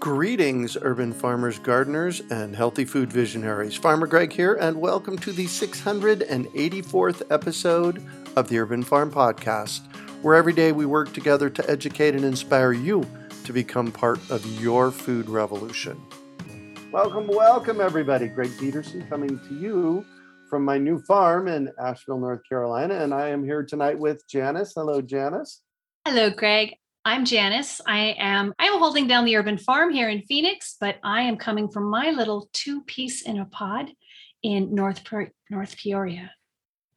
Greetings, urban farmers, gardeners, and healthy food visionaries. Farmer Greg here, and welcome to the 684th episode of the Urban Farm Podcast, where every day we work together to educate and inspire you to become part of your food revolution. Welcome, welcome, everybody. Greg Peterson coming to you from my new farm in Asheville, North Carolina, and I am here tonight with Janice. Hello, Janice. Hello, Greg. I'm Janice. I am I'm holding down the urban farm here in Phoenix, but I am coming from my little two-piece in a pod in North North Peoria.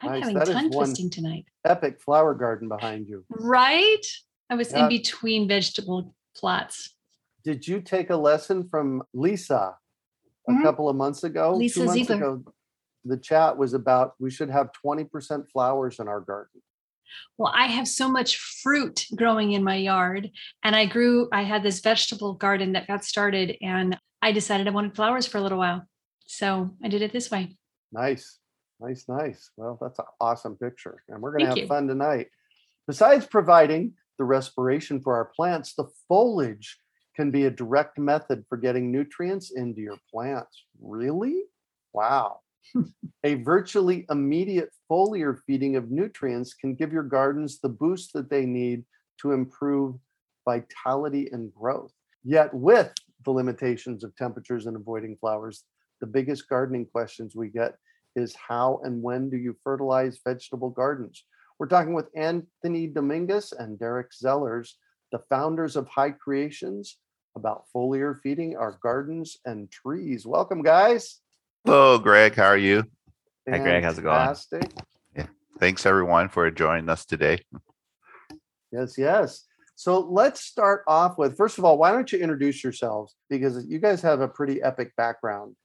I'm nice. having that tongue twisting tonight. Epic flower garden behind you. Right? I was yeah. in between vegetable plots. Did you take a lesson from Lisa a mm-hmm. couple of months ago? Lisa Ziegler. ago, the chat was about we should have 20% flowers in our garden. Well, I have so much fruit growing in my yard, and I grew, I had this vegetable garden that got started, and I decided I wanted flowers for a little while. So I did it this way. Nice, nice, nice. Well, that's an awesome picture. And we're going to have you. fun tonight. Besides providing the respiration for our plants, the foliage can be a direct method for getting nutrients into your plants. Really? Wow. a virtually immediate foliar feeding of nutrients can give your gardens the boost that they need to improve vitality and growth. Yet, with the limitations of temperatures and avoiding flowers, the biggest gardening questions we get is how and when do you fertilize vegetable gardens? We're talking with Anthony Dominguez and Derek Zellers, the founders of HyKreations, about foliar feeding our gardens and trees. Welcome, guys. Hello, Greg. How are you? Hi, Greg. How's it going? Yeah. Thanks, everyone, for joining us today. Yes, yes. So let's start off with first of all, why don't you introduce yourselves? Because you guys have a pretty epic background.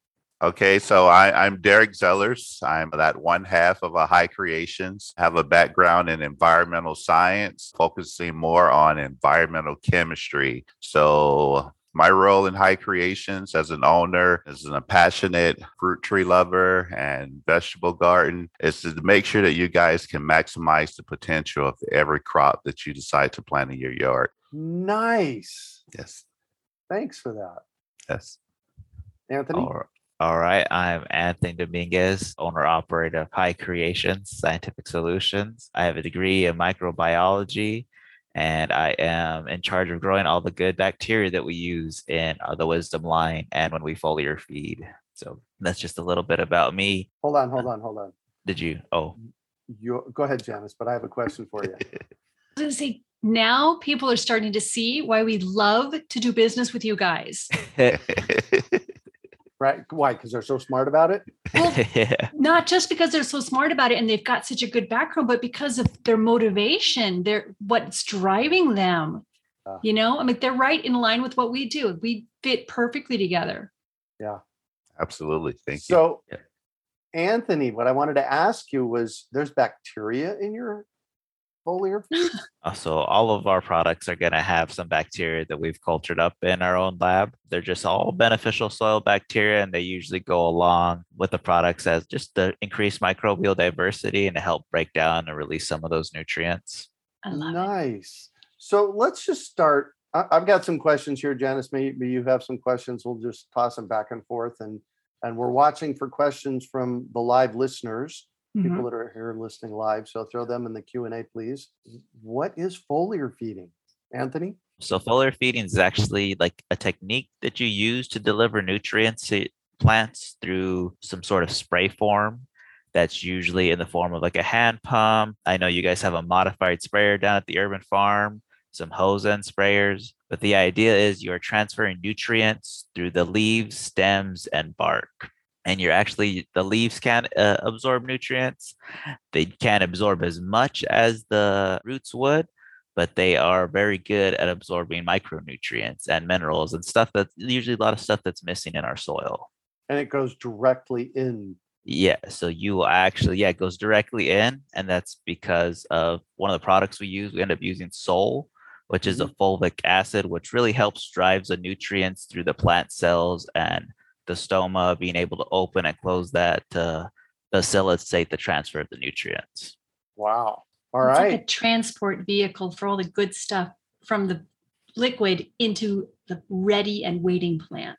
Okay, so I, am Derek Zellers. I'm that one half of a HyKreations. Have a background in environmental science, focusing more on environmental chemistry. So my role in HyKreations as an owner, as a passionate fruit tree lover and vegetable garden, is to make sure that you guys can maximize the potential of every crop that you decide to plant in your yard. Nice. Yes. Thanks for that. Yes. Anthony? All right. All right, I'm Anthony Dominguez, owner operator of HyKreations Scientific Solutions. I have a degree in microbiology and I am in charge of growing all the good bacteria that we use in uh, the Wisdom line and when we foliar feed. So that's just a little bit about me. Hold on, hold on, hold on. Did you? Oh, you go ahead, Janice. But I have a question for you. I was going to say now people are starting to see why we love to do business with you guys. right? Why? Because they're so smart about it? Well, yeah. Not just because they're so smart about it and they've got such a good background, but because of their motivation, their what's driving them. Uh, you know, I mean, they're right in line with what we do. We fit perfectly together. Yeah. Absolutely. Thank so, you. So, Anthony, what I wanted to ask you was there's bacteria in your foliar feed? Uh, So all of our products are going to have some bacteria that we've cultured up in our own lab. They're just all beneficial soil bacteria, and they usually go along with the products as just to increase microbial diversity and to help break down and release some of those nutrients. I love it. nice. So let's just start. I, I've got some questions here, Janice. Maybe you have some questions. We'll just toss them back and forth, and and we're watching for questions from the live listeners. People mm-hmm. that are here listening live. So throw them in the Q and A, please. What is foliar feeding, Anthony? So foliar feeding is actually like a technique that you use to deliver nutrients to plants through some sort of spray form. That's usually in the form of like a hand pump. I know you guys have a modified sprayer down at the urban farm, some hose end sprayers. But the idea is you're transferring nutrients through the leaves, stems, and bark. And you're actually, the leaves can uh, absorb nutrients. They can't absorb as much as the roots would, but they are very good at absorbing micronutrients and minerals and stuff that's usually a lot of stuff that's missing in our soil. And it goes directly in. Yeah, so you will actually, yeah, it goes directly in, and that's because of one of the products we use. We end up using Sol, which is a fulvic acid, which really helps drives the nutrients through the plant cells and the stoma, being able to open and close that to facilitate the transfer of the nutrients. Wow. All it's right. like a transport vehicle for all the good stuff from the liquid into the ready and waiting plant.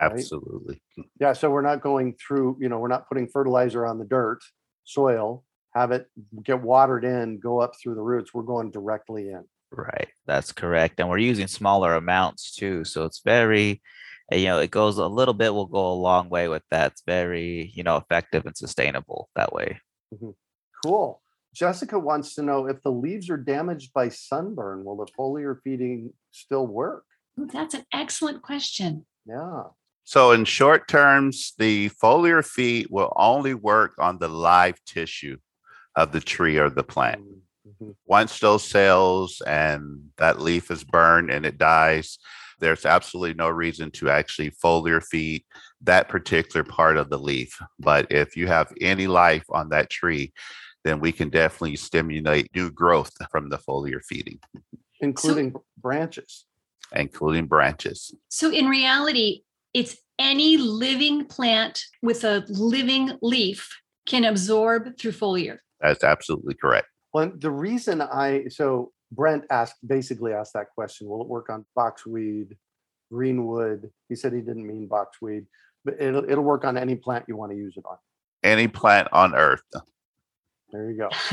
Right. Absolutely. Yeah, so we're not going through, you know, we're not putting fertilizer on the dirt, soil, have it get watered in, go up through the roots. We're going directly in. Right, that's correct. And we're using smaller amounts too. So it's very, uh, you know, it goes a little bit will go a long way with that. It's very, you know, effective and sustainable that way. Cool. Jessica wants to know if the leaves are damaged by sunburn, will the foliar feeding still work? That's an excellent question. Yeah. So, in short terms, the foliar feed will only work on the live tissue of the tree or the plant. Mhm. Once those cells and that leaf is burned and it dies, there's absolutely no reason to actually foliar feed that particular part of the leaf. But if you have any life on that tree, then we can definitely stimulate new growth from the foliar feeding, Including branches. including branches. So, in reality, it's any living plant with a living leaf can absorb through foliar. That's absolutely correct. Well, the reason I, so Brent asked, basically asked that question, will it work on boxweed, greenwood? He said he didn't mean boxweed, but it'll, it'll work on any plant you want to use it on. Any plant on earth. There you go.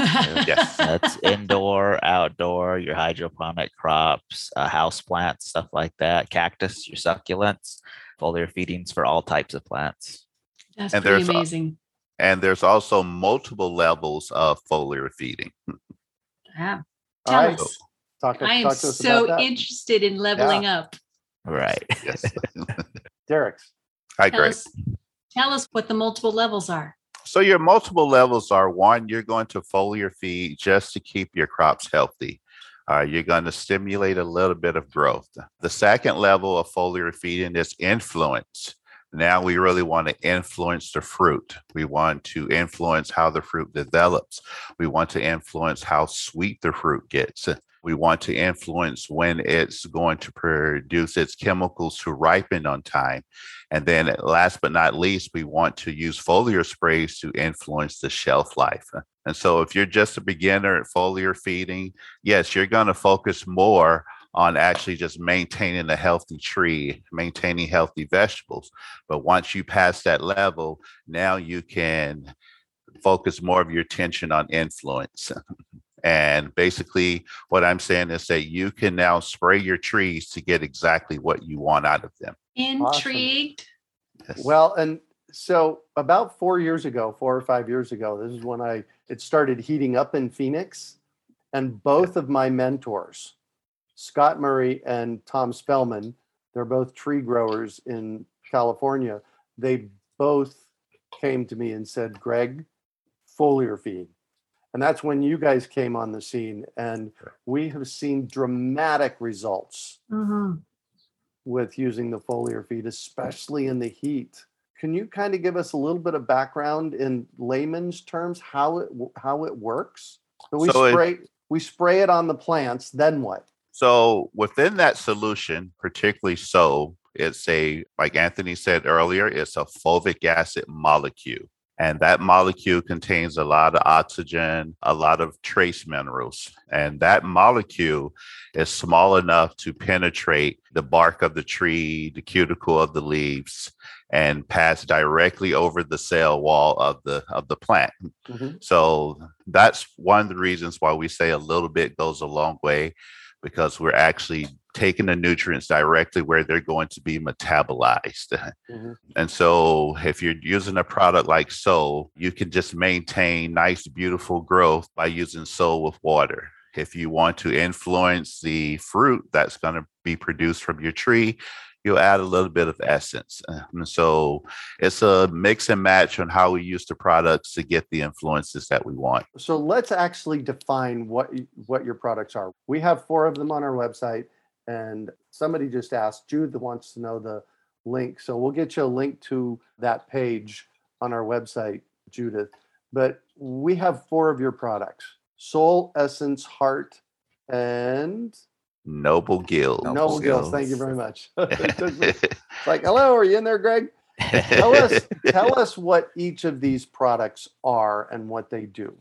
Yes. That's indoor, outdoor, your hydroponic crops, uh, house plants, stuff like that, cactus, your succulents, foliar feedings for all types of plants. That's And pretty there's a- amazing. And there's also multiple levels of foliar feeding. Yeah. All Tell right. us. Talk, I am to us so interested in leveling up. Right. Yes. Derek's. Hi, Tell Greg. us, tell us what the multiple levels are. So your multiple levels are one, you're going to foliar feed just to keep your crops healthy. Uh, you're going to stimulate a little bit of growth. The second level of foliar feeding is influence. Now we really want to influence the fruit. We want to influence how the fruit develops. We want to influence how sweet the fruit gets. We want to influence when it's going to produce its chemicals to ripen on time. And then last but not least, we want to use foliar sprays to influence the shelf life. And so if you're just a beginner at foliar feeding, yes, you're going to focus more on actually just maintaining a healthy tree, maintaining healthy vegetables. But once you pass that level, now you can focus more of your attention on influence. And basically, what I'm saying is that you can now spray your trees to get exactly what you want out of them. Intrigued. Yes. Well, and so about four years ago, four or five years ago, this is when I it started heating up in Phoenix, and both of my mentors, Scott Murray and Tom Spellman, they're both tree growers in California. They both came to me and said, "Greg, foliar feed," and that's when you guys came on the scene, and we have seen dramatic results Mhm. with using the foliar feed, especially in the heat. Can you kind of give us a little bit of background in layman's terms how it how it works? So we So it- we spray it on the plants, then what? So within that solution, particularly so, it's a, like Anthony said earlier, it's a fulvic acid molecule. And that molecule contains a lot of oxygen, a lot of trace minerals. And that molecule is small enough to penetrate the bark of the tree, the cuticle of the leaves, and pass directly over the cell wall of the of the plant. Mm-hmm. So that's one of the reasons why we say a little bit goes a long way because we're actually taking the nutrients directly where they're going to be metabolized. Mm-hmm. And so, if you're using a product like Soul, you can just maintain nice, beautiful growth by using Soul with water. If you want to influence the fruit that's going to be produced from your tree, you'll add a little bit of essence. Uh, and so it's a mix and match on how we use the products to get the influences that we want. So let's actually define what what your products are. We have four of them on our website. And somebody just asked, Jude wants to know the link. So we'll get you a link to that page on our website, Judith. But we have four of your products Soul, Essence, Heart, and Noble Gills. Noble, Noble Gills. Thank you very much. It's like, hello, are you in there, Greg? tell us tell us what each of these products are and what they do.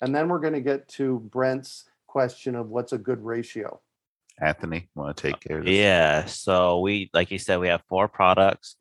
And then we're going to get to Brent's question of what's a good ratio. Anthony, want to take uh, care of this? Yeah. So we, like you said, we have four products.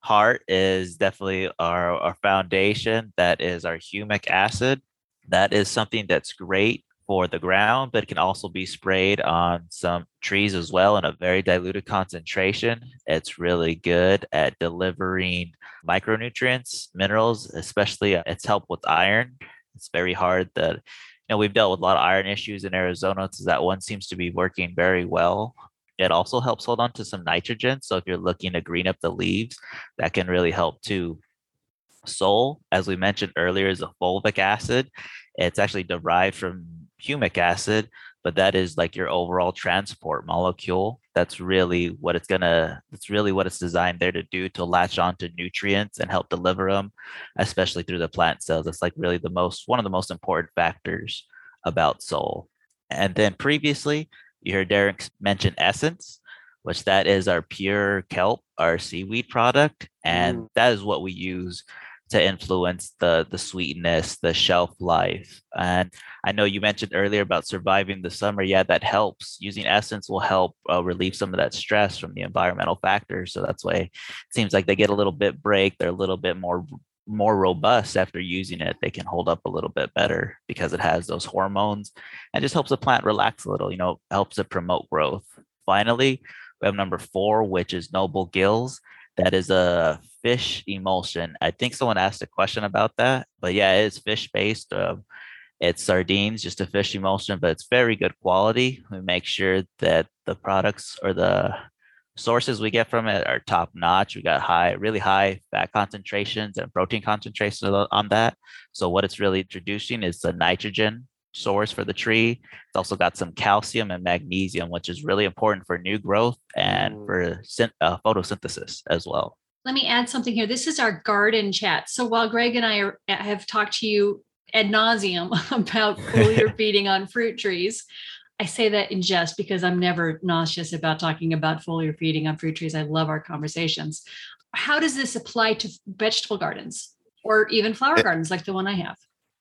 Heart is definitely our, our foundation. That is our humic acid. That is something that's great for the ground, but it can also be sprayed on some trees as well in a very diluted concentration. It's really good at delivering micronutrients, minerals, especially uh, it's helped with iron. It's very hard that you know, we've dealt with a lot of iron issues in Arizona. So that one seems to be working very well. It also helps hold on to some nitrogen. So if you're looking to green up the leaves, that can really help too. Sol, as we mentioned earlier, is a fulvic acid. It's actually derived from humic acid, but that is like your overall transport molecule. That's really what it's gonna, that's really what it's designed there to do to latch onto nutrients and help deliver them, especially through the plant cells. That's like really the most, one of the most important factors about soul. And then previously, you heard Derek mention essence, which that is our pure kelp, our seaweed product. And mm. that is what we use to influence the the sweetness, the shelf life. And I know you mentioned earlier about surviving the summer. Yeah, that helps. Using essence will help uh, relieve some of that stress from the environmental factors. So that's why it seems like they get a little bit break. They're a little bit more more robust after using it. They can hold up a little bit better because it has those hormones and just helps the plant relax a little. You know, helps it promote growth. Finally, we have number four, which is Noble Gills that is a fish emulsion. I think someone asked a question about that, but yeah, it is fish based. Uh, it's sardines, just a fish emulsion, but it's very good quality. We make sure that the products or the sources we get from it are top notch. We got high, really high fat concentrations and protein concentrations on that. So what it's really introducing is the nitrogen source for the tree. It's also got some calcium and magnesium, which is really important for new growth and mm. for uh, photosynthesis as well. Let me add something here. This is our garden chat. So while Greg and I are, have talked to you ad nauseum about foliar feeding on fruit trees, I say that in jest because I'm never nauseous about talking about foliar feeding on fruit trees. I love our conversations. How does this apply to vegetable gardens or even flower gardens like the one I have?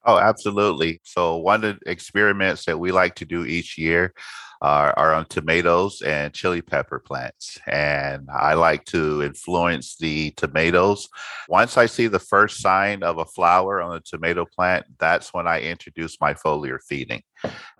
Oh, absolutely. So, one of the experiments that we like to do each year are, are on tomatoes and chili pepper plants. And I like to influence the tomatoes. Once I see the first sign of a flower on a tomato plant, that's when I introduce my foliar feeding.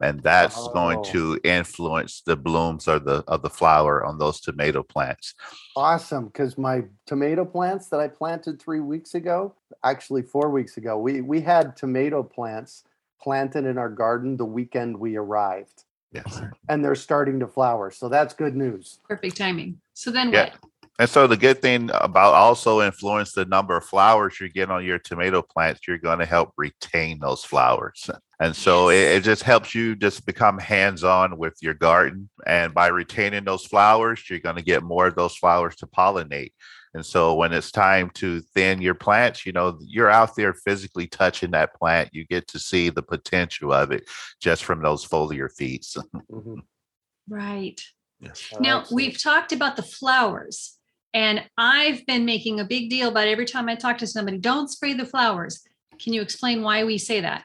And that's oh. going to influence the blooms of the of the flower on those tomato plants. Awesome. Because my tomato plants that I planted three weeks ago, actually four weeks ago, we we had tomato plants planted in our garden the weekend we arrived. Yes. And they're starting to flower. So that's good news. Perfect timing. So then yeah. what? And so the good thing about also influence the number of flowers you get on your tomato plants, you're going to help retain those flowers. And so yes. it, it, just helps you just become hands-on with your garden. And by retaining those flowers, you're going to get more of those flowers to pollinate. And so when it's time to thin your plants, you know, you're out there physically touching that plant. You get to see the potential of it just from those foliar feeds. Mhm. Right. yes. Now, excellent. we've talked about the flowers, and I've been making a big deal about every time I talk to somebody, don't spray the flowers. Can you explain why we say that?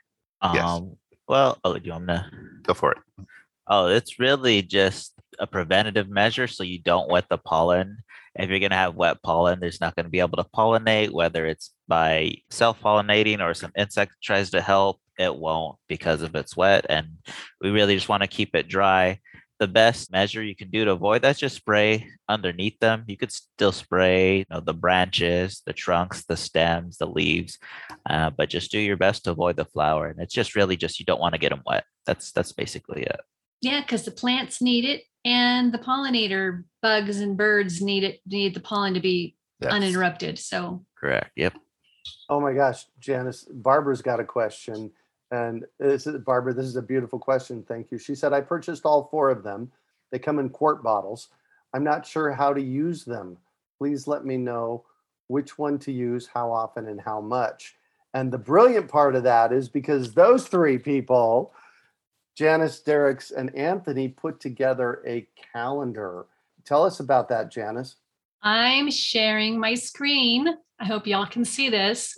Yes. Um, well, oh, do you want me to? Go for it. Oh, it's really just a preventative measure so you don't wet the pollen. If you're going to have wet pollen, there's not going to be able to pollinate, whether it's by self pollinating or some insect tries to help, it won't because of it's wet. And we really just want to keep it dry. The best measure you can do to avoid that's just spray underneath them. You could still spray you know, the branches, the trunks, the stems, the leaves, uh, but just do your best to avoid the flower. And it's just really just you don't want to get them wet. That's that's basically it. Yeah, because the plants need it and the pollinator bugs and birds need it, need the pollen to be Yes. uninterrupted. So Correct. Yep. Oh my gosh, Janice, Barbara's got a question. And this is Barbara, this is a beautiful question. Thank you. She said, I purchased all four of them. They come in quart bottles. I'm not sure how to use them. Please let me know which one to use, how often, and how much. And the brilliant part of that is because those three people, Janice, Derek's, and Anthony, put together a calendar. Tell us about that, Janice. I'm sharing my screen. I hope y'all can see this.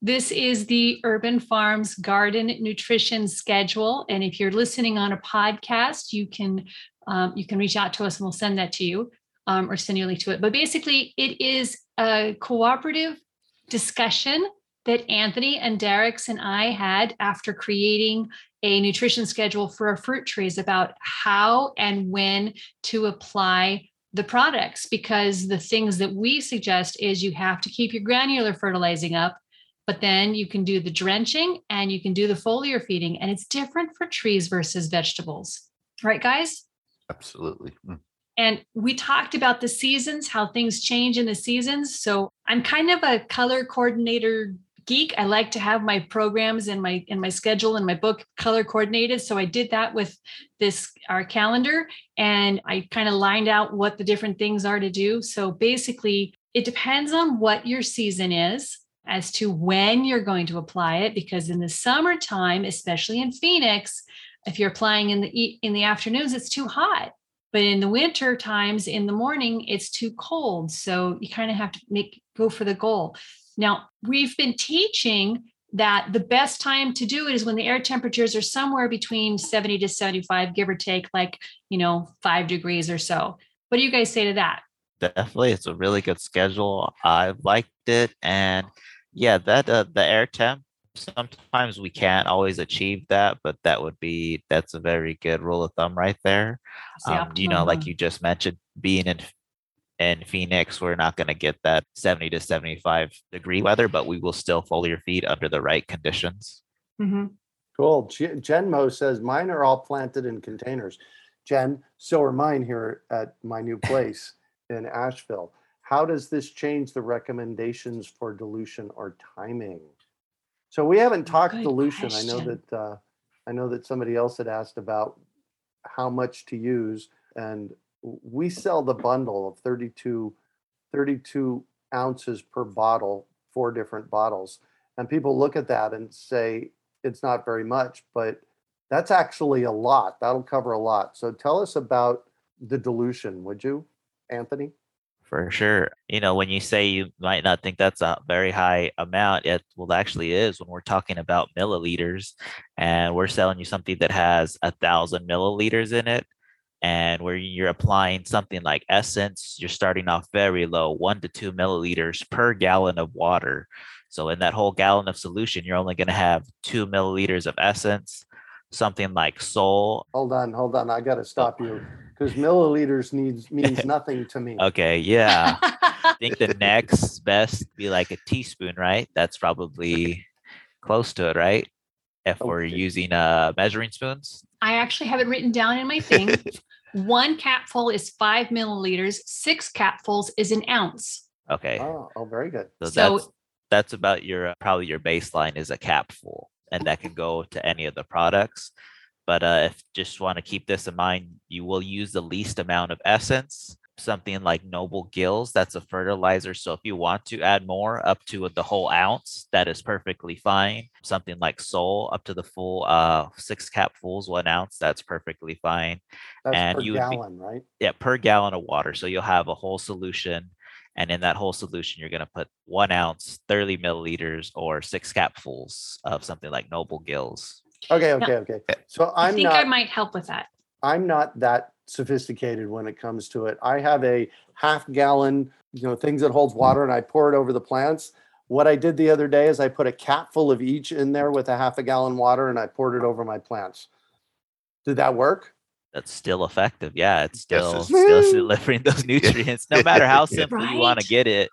This is the Urban Farms Garden Nutrition Schedule, and if you're listening on a podcast, you can um, you can reach out to us and we'll send that to you um, or send you a link to it. But basically, it is a cooperative discussion that Anthony and Derek's and I had after creating a nutrition schedule for our fruit trees about how and when to apply the products because the things that we suggest is you have to keep your granular fertilizing up but then you can do the drenching and you can do the foliar feeding and it's different for trees versus vegetables right guys Absolutely. Mm. and we talked about the seasons how things change in the seasons so i'm kind of a color coordinator geek. I like to have my programs in my in my schedule and my book color coordinated. So i did that with this our calendar and i kind of lined out what the different things are to do. So basically it depends on what your season is as to when you're going to apply it because in the summertime especially in phoenix if you're applying in the in the afternoons it's too hot. But in the winter times in the morning it's too cold. So you kind of have to make go for the goal now we've been teaching that the best time to do it is when the air temperatures are somewhere between 70 to 75 give or take like you know 5 degrees or so what do you guys say to that Definitely, it's a really good schedule. I liked it, and yeah, that uh, the air temp. Sometimes we can't always achieve that, but that would be that's a very good rule of thumb right there. Um, you know, like you just mentioned, being in in Phoenix, we're not going to get that 70 to 75 degree weather, but we will still foliar feed under the right conditions. Mhm. Cool. J- Jenmo says mine are all planted in containers. Jen, so are mine here at my new place in Asheville. How does this change the recommendations for dilution or timing? So we haven't talked Good dilution. I know that uh, I know that somebody else had asked about how much to use, and w- we sell the bundle of 32, 32 ounces per bottle, four different bottles. And people look at that and say, it's not very much, but that's actually a lot. That'll cover a lot. So tell us about the dilution, would you, Anthony? For sure. You know, when you say you might not think that's a very high amount, it well actually is when we're talking about milliliters and we're selling you something that has a thousand milliliters in it. And where you're applying something like essence, you're starting off very low, one to two milliliters per gallon of water. So in that whole gallon of solution, you're only going to have two milliliters of essence. Something like soul Hold on, hold on. I got to stop you because milliliters needs means nothing to me. Okay, yeah. I think the next best be like a teaspoon, right? That's probably close to it, right? If we're using uh measuring spoons. I actually have it written down in my thing. One capful is five milliliters. Six capfuls is an ounce. Okay. Oh, oh, very good. So, So- that's that's about your uh, probably your baseline is a capful, and that can go to any of the products. But uh, if just want to keep this in mind, you will use the least amount of essence something like noble gills that's a fertilizer so if you want to add more up to the whole ounce that is perfectly fine something like soul up to the full uh six capfuls one ounce that's perfectly fine That's And per you would be- gallon, right? yeah per gallon of water so you'll have a whole solution and in that whole solution you're going to put one ounce 30 milliliters or six capfuls of something like noble gills Okay, okay, okay. So I I'm think not. I might help with that. I'm not that sophisticated when it comes to it. I have a half gallon, you know, things that holds water and I pour it over the plants. What I did the other day is I put a cap full of each in there with a half a gallon water and I poured it over my plants. Did that work? that's still effective yeah it's Yes, still it's- still delivering those nutrients no matter how Yeah. simple you want to get it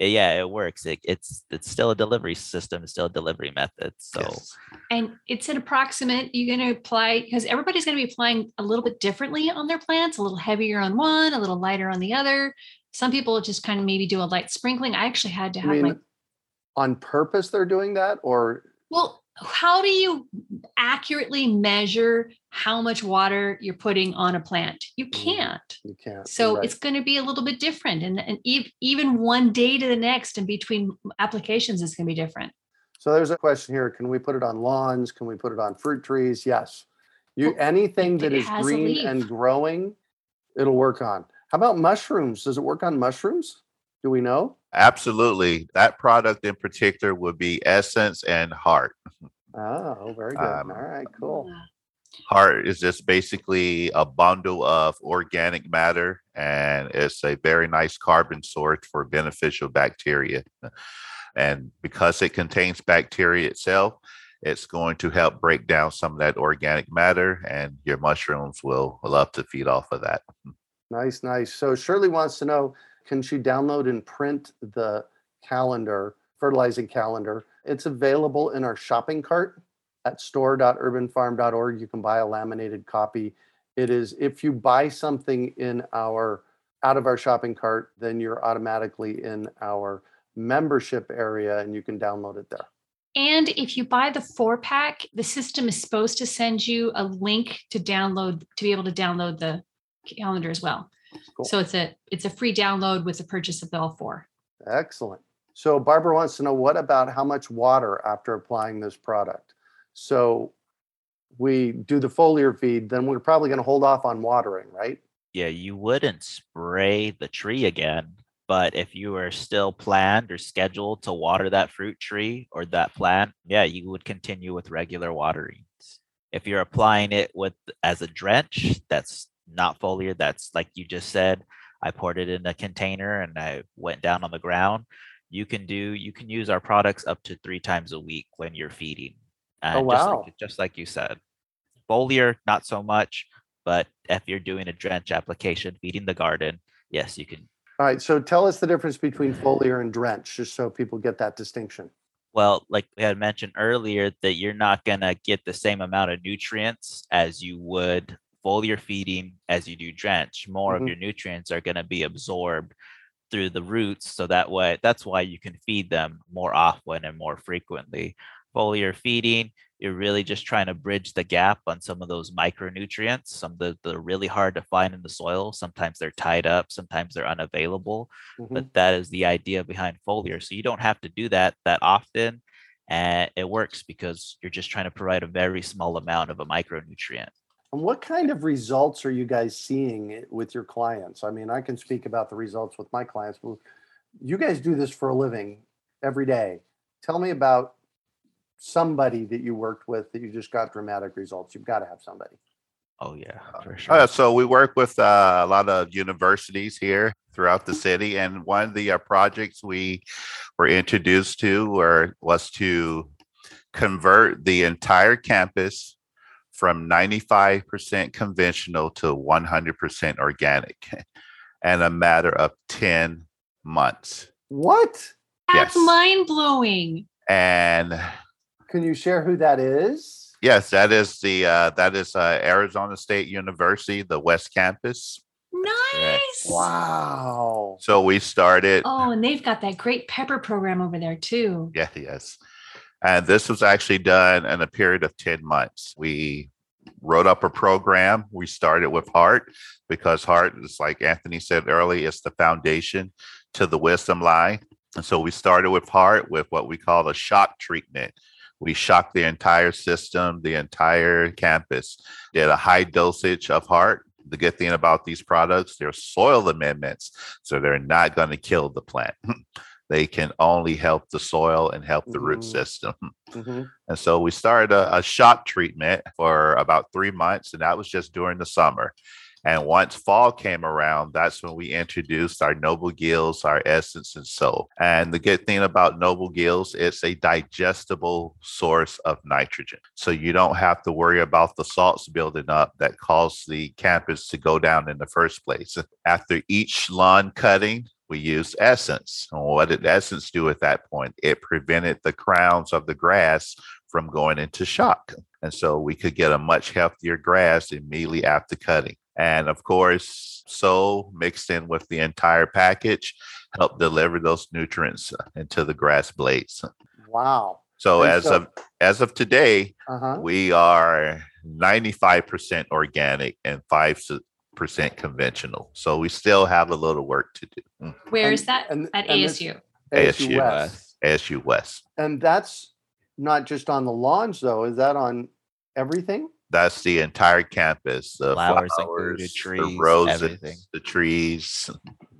Uh, yeah it works it, it's it's still a delivery system it's still a delivery method so Yes. And it's an approximate, you're going to apply because everybody's going to be applying a little bit differently on their plants, a little heavier on one, a little lighter on the other. Some people just kind of maybe do a light sprinkling. I actually had to I have my on purpose they're doing that or Well, how do you accurately measure how much water you're putting on a plant? You Mm, can't. you can't? So Right. it's going to be a little bit different. And, and ev- even one day to the next and between applications is going to be different. So there's a question here. Can we put it on lawns? Can we put it on fruit trees? Yes. You Well, anything that is green and growing, it'll work on. How about mushrooms? Does it work on mushrooms? Do we know? Absolutely. That product in particular would be Essence and Heart. Oh, very good. Um, All right, cool. Heart is just basically a bundle of organic matter and it's a very nice carbon source for beneficial bacteria. And because it contains bacteria itself, it's going to help break down some of that organic matter and your mushrooms will love to feed off of that. Nice, nice. So Shirley wants to know, can she download and print the calendar, fertilizing calendar? It's available in our shopping cart at store.urbanfarm.org. You can buy a laminated copy. It is if you buy something in our out of our shopping cart, then you're automatically in our membership area and you can download it there. And if you buy the four pack, the system is supposed to send you a link to download to be able to download the calendar as well. Cool. So it's a it's a free download with the purchase of all four. Excellent. So Barbara wants to know what about how much water after applying this product? So we do the foliar feed, then we're probably going to hold off on watering, right? yeah you wouldn't spray the tree again but if you are still planned or scheduled to water that fruit tree or that plant yeah you would continue with regular waterings if you're applying it with as a drench that's not foliar that's like you just said i poured it in a container and i went down on the ground you can do you can use our products up to three times a week when you're feeding and just, wow. like, just like you said foliar not so much but if you're doing a drench application feeding the garden yes you can All right. So tell us the difference between foliar and drench, just so people get that distinction. well like we had mentioned earlier that you're not going to get the same amount of nutrients as you would foliar feeding as you do drench more Mhm. of your nutrients are going to be absorbed through the roots so that way that's why you can feed them more often and more frequently foliar feeding you're really just trying to bridge the gap on some of those micronutrients some of the, the really hard to find in the soil sometimes they're tied up sometimes they're unavailable Mhm. but that is the idea behind foliar so you don't have to do that that often and it works because you're just trying to provide a very small amount of a micronutrient And what kind of results are you guys seeing with your clients? I mean, I can speak about the results with my clients. but You guys do this for a living every day. Tell me about somebody that you worked with that you just got dramatic results. You've got to have somebody. oh yeah for sure Uh, so we work with uh, a lot of universities here throughout the city, and one of the uh, projects we were introduced to were, was to convert the entire campus from 95% conventional to 100% organic in a matter of 10 months. What? That's Yes. mind blowing. And Can you share who that is? yes, that is the uh, that is uh, Arizona State University, the West Campus. Nice. Wow. So we started Oh, and they've got that great pepper program over there too. Yeah, yes. And this was actually done in a period of 10 months. We wrote up a program. We started with heart because heart is like Anthony said earlier, it's the foundation to the wisdom line. And so we started with heart with what we call a shock treatment. We shocked the entire system, the entire campus, did a high dosage of heart. The good thing about these products, they're soil amendments, so they're not going to kill the plant. they can only help the soil and help the root Mm. system. Mhm. And so we started a, a shock treatment for about three months, and that was just during the summer. And once fall came around, that's when we introduced our Noble Gills, our Essence and Soul. And the good thing about Noble Gills, it's a digestible source of nitrogen. So you don't have to worry about the salts building up that cause the campus to go down in the first place. After each lawn cutting, we used essence. And what did essence do at that point? It prevented the crowns of the grass from going into shock. And so we could get a much healthier grass immediately after cutting. And of course, so mixed in with the entire package help deliver those nutrients uh, into the grass blades. Wow. So And as so- of as of today, Uh-huh. we are 95% organic and 5% conventional. So we still have a little work to do. Mm. Where is And- that? and- At and ASU. ASU ASU West. ASU West. And that's not just on the lawns though. Is that on everything? That's the entire campus. The Flowers flowers, included, the trees, roses, everything. the trees.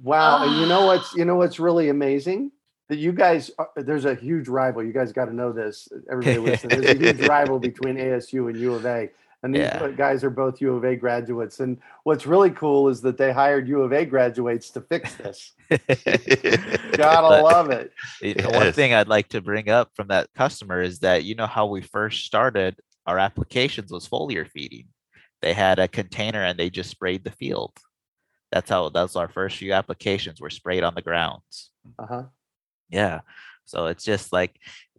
Wow. And you know Ah. what's you know what's really amazing? That you guys are, there's a huge rival. You guys got to know this. Everybody listen. There's a huge rival between ASU and U of A. And these Yeah. guys are both U of A graduates. And what's really cool is that they hired U of A graduates to fix this. Gotta But- love it. You know, One thing I'd like to bring up from that customer is that you know how we first started our applications was foliar feeding. They had a container and they just sprayed the field. That's how that's our first few applications were sprayed on the grounds. Uh-huh. Yeah. So it's just like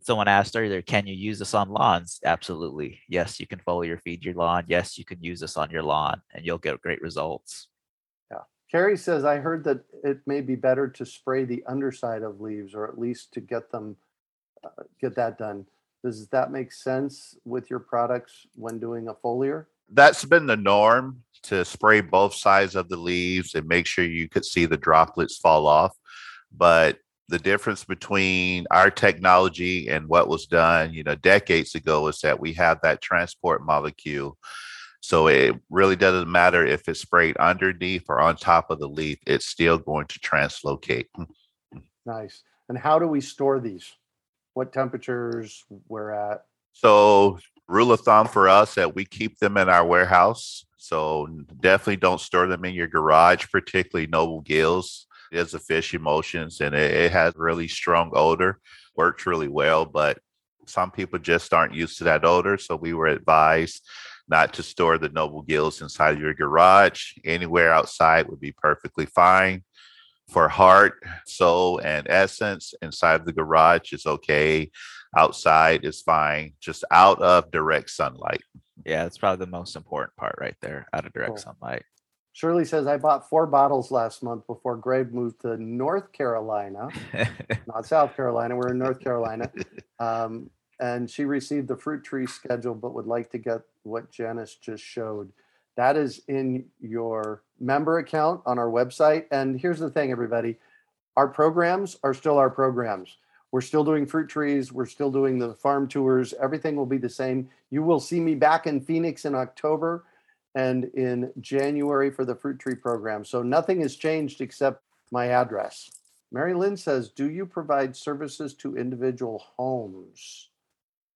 someone asked earlier, can you use this on lawns? Absolutely. Yes, you can foliar feed your lawn. Yes, you can use this on your lawn and you'll get great results. Yeah. Carrie says, I heard that it may be better to spray the underside of leaves or at least to get them, uh, get that done. Does that make sense with your products when doing a foliar? That's been the norm to spray both sides of the leaves and make sure you could see the droplets fall off. But the difference between our technology and what was done, you know, decades ago is that we have that transport molecule. So it really doesn't matter if it's sprayed underneath or on top of the leaf, it's still going to translocate. Hmm. Nice. And how do we store these? What temperatures we're at? So rule of thumb for us that we keep them in our warehouse. So definitely don't store them in your garage, particularly noble gills. It is a fish emulsions and it, it has really strong odor. Works really well, but some people just aren't used to that odor. So we were advised not to store the noble gills inside of your garage. Anywhere outside would be perfectly fine. For heart, soul, and essence, inside the garage is okay outside is fine, just out of direct sunlight. Yeah, that's probably the most important part right there, out of direct Cool. sunlight. Shirley says, I bought four bottles last month before Greg moved to North Carolina, not South Carolina. We're in North Carolina. Um, and she received the fruit tree schedule, but would like to get what Janice just showed. That is in your member account on our website. And here's the thing, everybody our programs are still our programs. We're still doing fruit trees. We're still doing the farm tours. Everything will be the same. You will see me back in Phoenix in October and in January for the fruit tree program. So nothing has changed except my address. Mary Lynn says, "Do you provide services to individual homes?"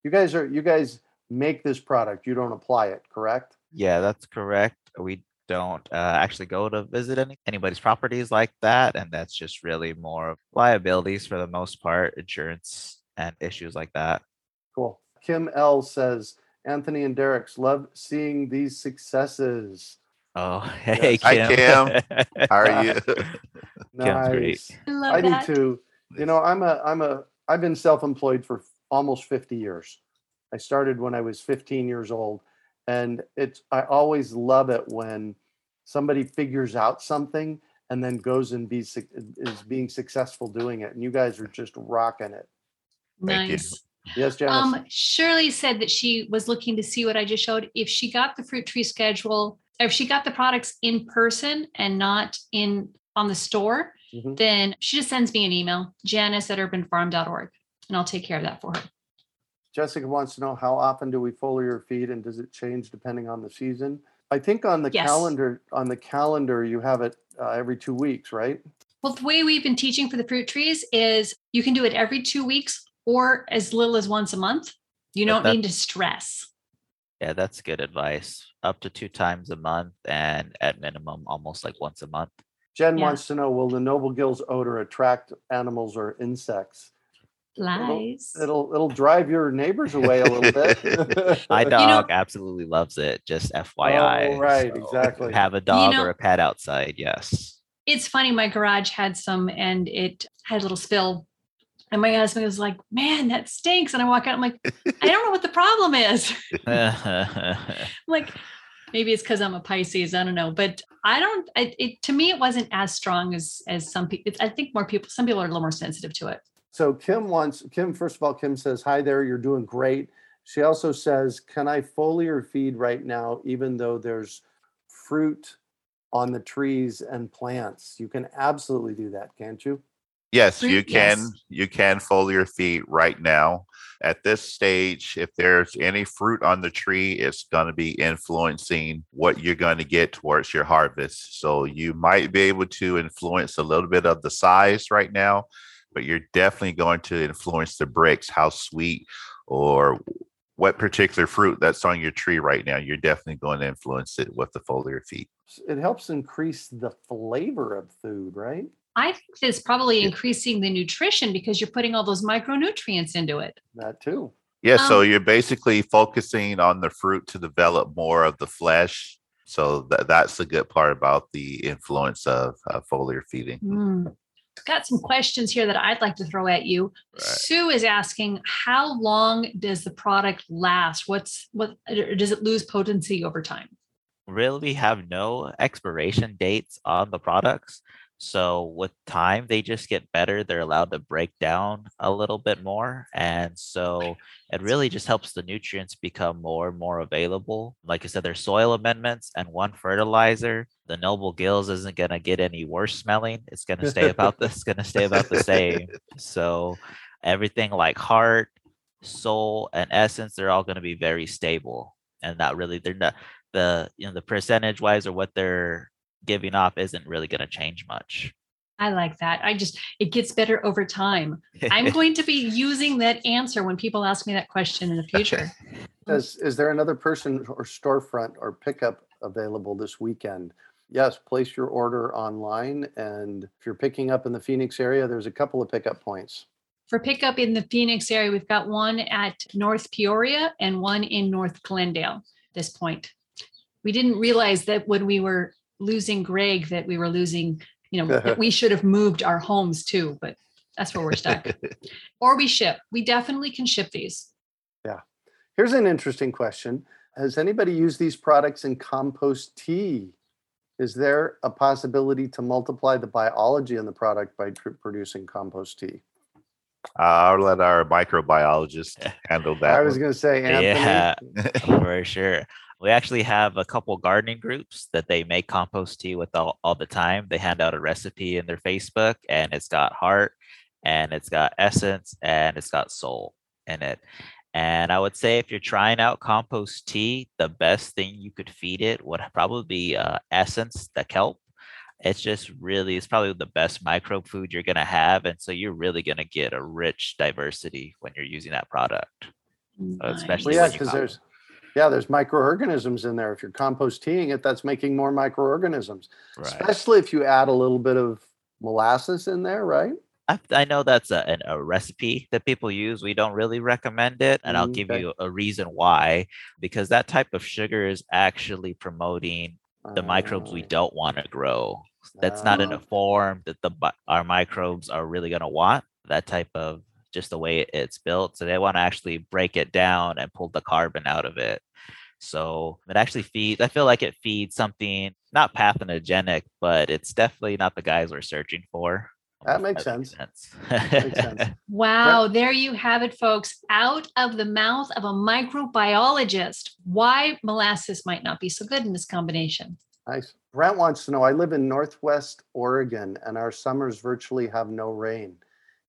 You guys are you guys make this product. You don't apply it, correct? Yeah, that's correct. We don't uh, actually go to visit any, anybody's properties like that. And that's just really more of liabilities for the most part, insurance and issues like that. Cool. Kim L says, "Anthony and Derek's love seeing these successes." Oh, hey, Cam. Hi, Kim. How are you? Kim's great. Nice. I love I that. do too. You know, I'm a I'm a I've been self-employed for almost 50 years. I started when I was 15 years old and it's I always love it when somebody figures out something and then goes and be is being successful doing it and you guys are just rocking it. Thank you. Yes, Janice. Um, Shirley said that she was looking to see what I just showed. If she got the fruit tree schedule, if she got the products in person and not in on the store, Mhm. then she just sends me an email, janice at urbanfarm.org, and I'll take care of that for her. Jessica wants to know how often do we foliar feed and does it change depending on the season? I think on the Yes. calendar, on the calendar, you have it uh, every two weeks, right? Well, the way we've been teaching for the fruit trees is you can do it every two weeks or as little as once a month. You don't need to stress. Yeah, that's good advice. Up to two times a month and at minimum almost like once a month. Jen Yeah. wants to know, will the noble gill's odor attract animals or insects? Lies. It'll, it'll drive your neighbors away a little bit. My know- dog absolutely loves it. Just FYI. Oh, right, So, exactly. Have a dog know- or a pet outside. Yes. it's funny my garage had some and it had a little spill and my husband was like man that stinks and i walk out i'm like i don't know what the problem is like maybe it's because i'm a pisces i don't know but i don't I, it to me it wasn't as strong as as some people i think more people some people are a little more sensitive to it So Kim wants, Kim, first of all, Kim says, hi there, you're doing great. She also says, can I foliar feed right now, even though there's fruit on the trees and plants? You can absolutely do that, can't you? Yes, you can. yes. You can foliar feed right now. At this stage, if there's any fruit on the tree, it's going to be influencing what you're going to get towards your harvest. So you might be able to influence a little bit of the size right now, but you're definitely going to influence the Brix, how sweet or what particular fruit that's on your tree right now. You're definitely going to influence it with the foliar feed. It helps increase the flavor of food, right? I think it's probably Yeah. increasing the nutrition because you're putting all those micronutrients into it That too. Yeah, so Um, you're basically focusing on the fruit to develop more of the flesh. So tha- that's the good part about the influence of uh, foliar feeding. Mm. Got some questions here that I'd like to throw at you. Right. Sue is asking, how long does the product last? What's what does it lose potency over time? really have no expiration dates on the products. So with time, they just get better. They're allowed to break down a little bit more. And so it really just helps the nutrients become more and more available. Like I said, there's soil amendments and one fertilizer. The noble gills isn't gonna get any worse smelling. It's gonna stay about this, it's gonna stay about the same. So everything like heart, soul, and essence, they're all gonna be very stable. And not really, they're not the you know the percentage wise or what they're giving off isn't really going to change much. I like that. I just it gets better over time. I'm going to be using that answer when people ask me that question in the future. Is, is there another person or storefront or pickup available this weekend? Yes, place your order online. And if you're picking up in the Phoenix area, there's a couple of pickup points. For pickup in the Phoenix area, we've got one at North Peoria and one in North Glendale at this point. We didn't realize that when we were losing Greg that we were losing, you know, that we should have moved our homes too, but that's where we're stuck. or we ship. We definitely can ship these. Yeah. Here's an interesting question. Has anybody used these products in compost tea? Is there a possibility to multiply the biology in the product by tr- producing compost tea? I'll let our microbiologist handle that. I was going to say, Anthony. Yeah. For sure. We actually have a couple gardening groups that they make compost tea with all, all the time. They hand out a recipe in their Facebook and it's got heart and it's got essence and it's got soul in it. And I would say if you're trying out compost tea, the best thing you could feed it would probably be uh, essence, the kelp. It's just really, it's probably the best microbe food you're going to have. And so you're really going to get a rich diversity when you're using that product. especially Well, yeah, when you because there's yeah, there's microorganisms in there. If you're compost teaing it, that's making more microorganisms. Right. Especially if you add a little bit of molasses in there, right? I, I know that's a, an, a recipe that people use. We don't really recommend it. And I'll Mm, give okay. you a reason why. Because that type of sugar is actually promoting the microbes we Uh, don't want to grow. That's not in a form that the our microbes are really going to want. That type of just the way it's built. So they want to actually break it down and pull the carbon out of it. So it actually feeds. I feel like it feeds something not pathogenic, but it's definitely not the guys we're searching for. That makes sense. sense. Makes sense. Wow, there you have it, folks. Out of the mouth of a microbiologist, why molasses might not be so good in this combination. Nice. Brent wants to know I live in Northwest Oregon and our summers virtually have no rain.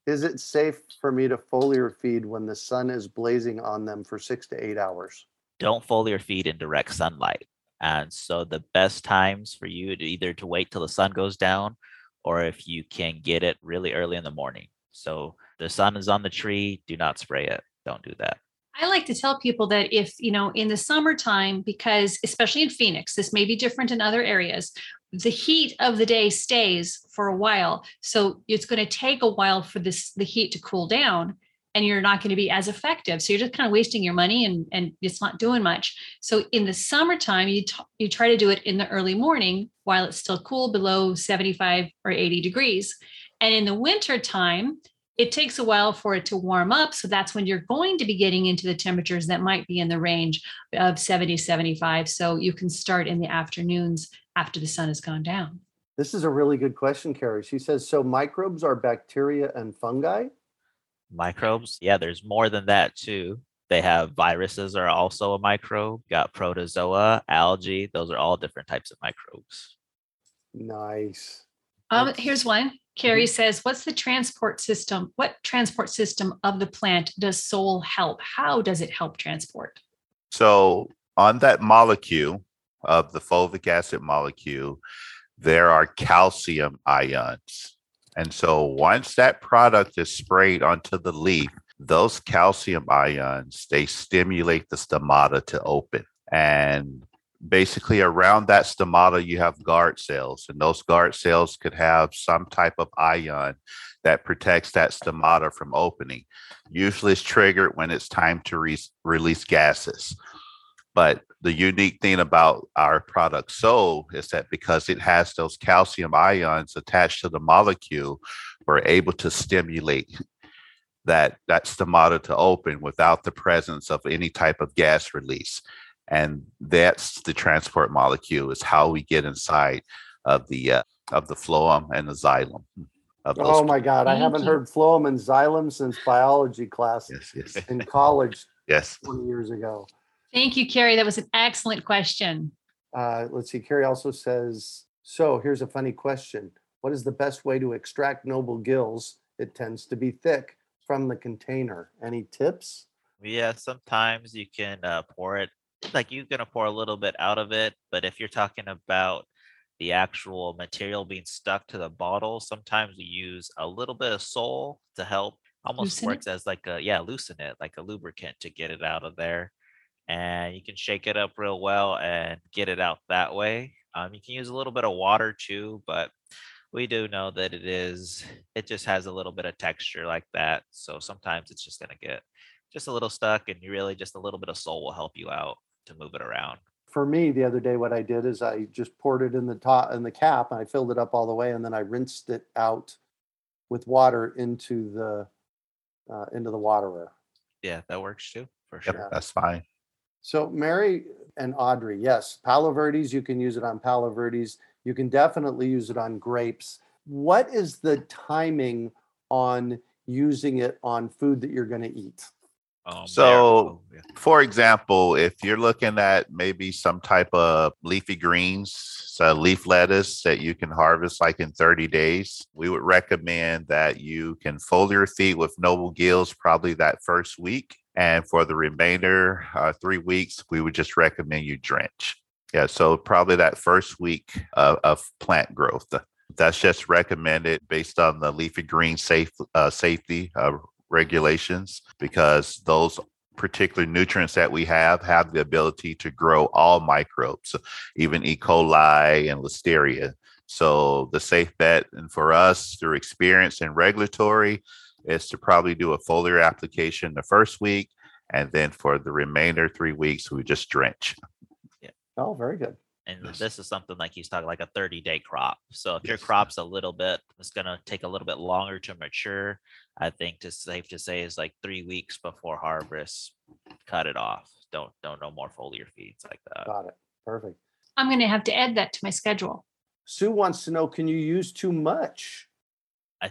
Is it safe for me to foliar feed when the sun is blazing on them for six to eight hours? Don't foliar feed in direct sunlight. And so the best times for you to either to wait till the sun goes down or if you can get it really early in the morning. So the sun is on the tree, do not spray it. Don't do that. I like to tell people that if, you know, in the summertime, because especially in Phoenix, this may be different in other areas, the heat of the day stays for a while. So it's going to take a while for this the heat to cool down and you're not going to be as effective. So you're just kind of wasting your money and, and it's not doing much. So in the summertime, you, t- you try to do it in the early morning while it's still cool below 75 or 80 degrees. And in the winter time, it takes a while for it to warm up. So that's when you're going to be getting into the temperatures that might be in the range of 70, 75. So you can start in the afternoons after the sun has gone down. This is a really good question, Carrie. She says so microbes are bacteria and fungi? Microbes, yeah, there's more than that too. They have viruses are also a microbe, got protozoa, algae, those are all different types of microbes. Nice. Um, here's one. Mm-hmm. Carrie says, What's the transport system? What transport system of the plant does Soul help? How does it help transport? So on that molecule of the fulvic acid molecule, there are calcium ions. And so once that product is sprayed onto the leaf, those calcium ions, they stimulate the stomata to open. And basically around that stomata, you have guard cells, and those guard cells could have some type of ion that protects that stomata from opening. Usually it's triggered when it's time to re- release gases. But the unique thing about our product Soul is that because it has those calcium ions attached to the molecule, we're able to stimulate that that stomata to open without the presence of any type of gas release. And that's the transport molecule is how we get inside of the uh, of the phloem and the xylem. Of those Oh my God. I haven't you. heard phloem and xylem since biology class yes, yes, in college yes. 20 years ago. Thank you, Carrie. That was an excellent question. Uh, let's see. Carrie also says, so here's a funny question. What is the best way to extract noble gills? It tends to be thick from the container. Any tips? Yeah, sometimes you can uh, pour it, like you're gonna pour a little bit out of it, but if you're talking about the actual material being stuck to the bottle, sometimes we use a little bit of soul to help. Almost Loosen it? works as like a yeah, loosen it like a lubricant to get it out of there. And you can shake it up real well and get it out that way. Um, you can use a little bit of water too, but we do know that it is it just has a little bit of texture like that. So sometimes it's just gonna get just a little stuck and you really just a little bit of soul will help you out to move it around. For me, the other day, what I did is I just poured it in the top in the cap and I filled it up all the way and then I rinsed it out with water into the uh, into the waterer. Yeah, that works too, for Yep, sure. that's fine. So Mary and Audrey, yes, Palo Verdes, you can use it on Palo Verdes. You can definitely use it on grapes. What is the timing on using it on food that you're going to eat? Um, So- oh, yeah. For example, if you're looking at maybe some type of leafy greens, so leaf lettuce that you can harvest like in 30 days, we would recommend that you can foliar feed with noble gills probably that first week. And for the remainder uh, three weeks, we would just recommend you drench. Yeah, so probably that first week of, of plant growth. That's just recommended based on the leafy green safe uh, safety uh, regulations because those particular nutrients that we have have the ability to grow all microbes, uh, even E. coli and listeria. So the safe bet, and for us through experience and regulatory, is to probably do a foliar application the first week, and then for the remainder three weeks, we just drench. Yeah. Oh, very good. And Yes. this is something like he's talking like a 30 day crop. So if your crop's a little bit, it's gonna take a little bit longer to mature. I think it's safe to say is like three weeks before harvest, cut it off. Don't don't no more foliar feeds like that. Got it. Perfect. I'm going to have to add that to my schedule. Sue wants to know can you use too much?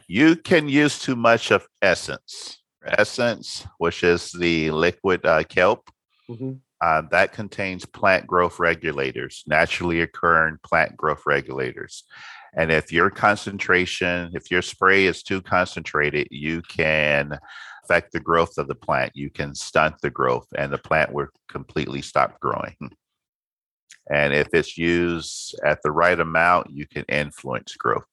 You can use too much of essence. Essence, which is the liquid uh, kelp, Mhm. uh, that contains plant growth regulators, naturally occurring plant growth regulators. And if your concentration, if your spray is too concentrated, you can affect the growth of the plant. You can stunt the growth, and the plant will completely stop growing. And if it's used at the right amount, you can influence growth.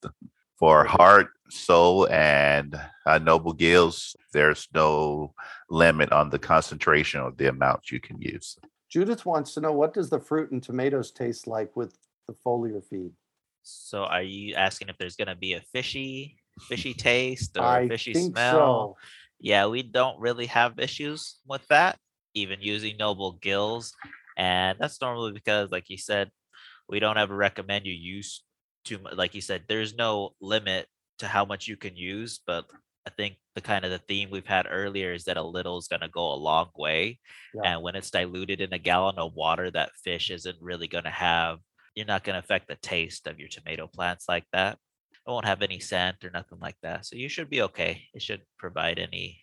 For heart, soul, and uh, noble gills, there's no limit on the concentration of the amount you can use. Judith wants to know what does the fruit and tomatoes taste like with the foliar feed? So are you asking if there's gonna be a fishy, fishy taste or I fishy smell? so. Yeah, we don't really have issues with that, even using noble gills. And that's normally because, like you said, we don't ever recommend you use too much. Like you said, there's no limit to how much you can use. But I think the kind of the theme we've had earlier is that a little is going to go a long way. Yeah. And when it's diluted in a gallon of water, that fish isn't really going to have, you're not going to affect the taste of your tomato plants like that. It won't have any scent or nothing like that. So you should be okay. It should provide any.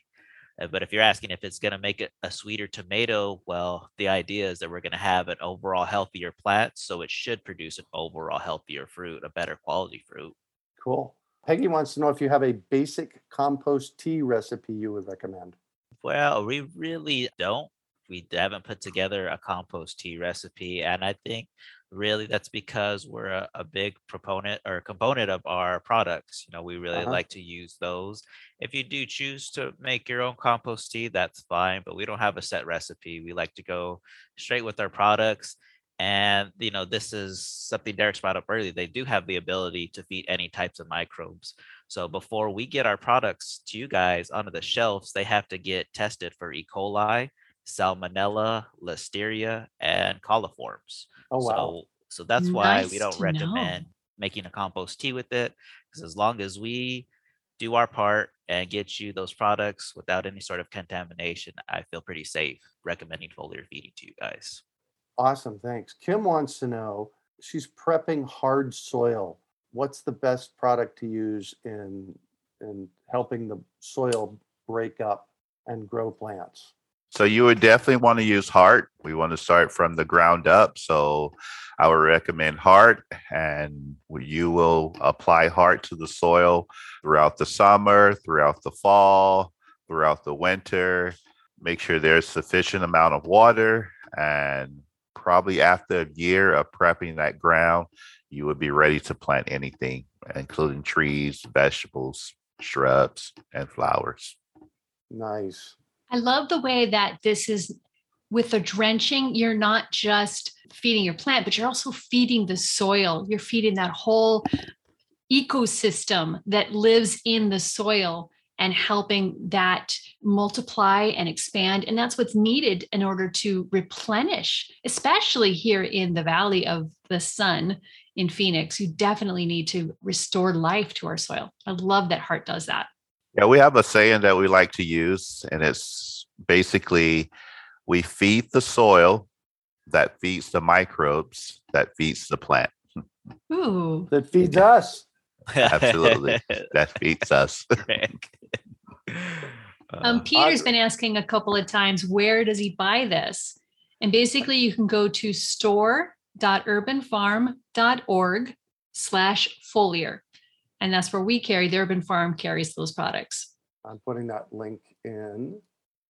uh, But if you're asking if it's going to make it a sweeter tomato, well, the idea is that we're going to have an overall healthier plant. So it should produce an overall healthier fruit, a better quality fruit. Cool. Peggy wants to know if you have a basic compost tea recipe you would recommend. Well, we really don't. We haven't put together a compost tea recipe. And I think really that's because we're a, a big proponent or component of our products. You know, we really Uh-huh. like to use those. If you do choose to make your own compost tea, that's fine, but we don't have a set recipe. We like to go straight with our products. And, you know, this is something Derek's brought up earlier. They do have the ability to feed any types of microbes. So before we get our products to you guys onto the shelves, they have to get tested for E. coli, salmonella, listeria, and coliforms. Oh, wow. So, so that's why we don't to know. recommend making a compost tea with it. Because as long as we do our part and get you those products without any sort of contamination, I feel pretty safe recommending foliar feeding to you guys. Awesome. Thanks. Kim wants to know she's prepping hard soil. What's the best product to use in in helping the soil break up and grow plants? So you would definitely want to use heart. We want to start from the ground up. So I would recommend heart, and you will apply heart to the soil throughout the summer, throughout the fall, throughout the winter. Make sure there's sufficient amount of water, and probably after a year of prepping that ground, you would be ready to plant anything, including trees, vegetables, shrubs, and flowers. Nice. I love the way that this is with the drenching, you're not just feeding your plant, but you're also feeding the soil. You're feeding that whole ecosystem that lives in the soil and helping that multiply and expand. And that's what's needed in order to replenish, especially here in the Valley of the Sun in Phoenix. You definitely need to restore life to our soil. I love that Heart does that. Yeah, we have a saying that we like to use, and it's basically we feed the soil that feeds the microbes that feeds the plant Ooh. That feeds us. Absolutely. that feeds us. Correct. Um, Uh, Peter's Audrey- been asking a couple of times, where does he buy this? And basically, you can go to store.urbanfarm.org slash foliar. And that's where we carry, the Urban Farm carries those products. I'm putting that link in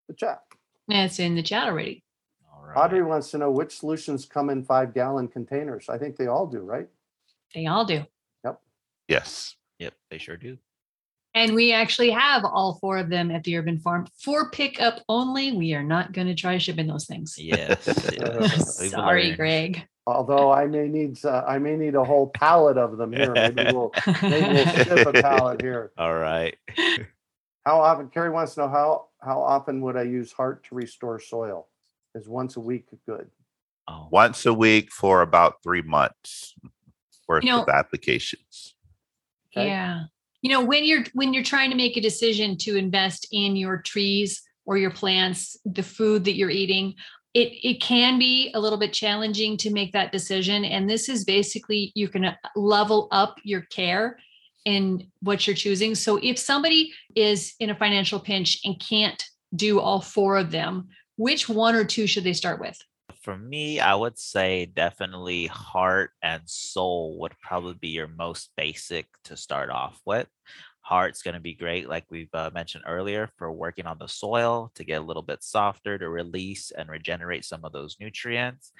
the chat. And it's in the chat already. all right. Audrey wants to know which solutions come in five gallon containers. I think they all do, right? They all do. Yep. Yes. Yep, they sure do. And we actually have all four of them at the Urban Farm for pickup only. We are not going to try shipping those things. Yes. yes. Sorry. Greg. Although I may need, uh, I may need a whole pallet of them here. Maybe we'll, maybe we'll ship a pallet here. All right. How often, Carrie wants to know how, how often would I use heart to restore soil? Is once a week good? Oh, Once a week for about three months worth You know- of applications. Okay. Yeah. You know, when you're when you're trying to make a decision to invest in your trees or your plants, the food that you're eating, it it can be a little bit challenging to make that decision. And this is basically you can uh, level up your care in what you're choosing. So if somebody is in a financial pinch and can't do all four of them, which one or two should they start with? For me, I would say definitely heart and soul would probably be your most basic to start off with. Heart's going to be great, like we've uh, mentioned earlier, for working on the soil to get a little bit softer to release and regenerate some of those nutrients.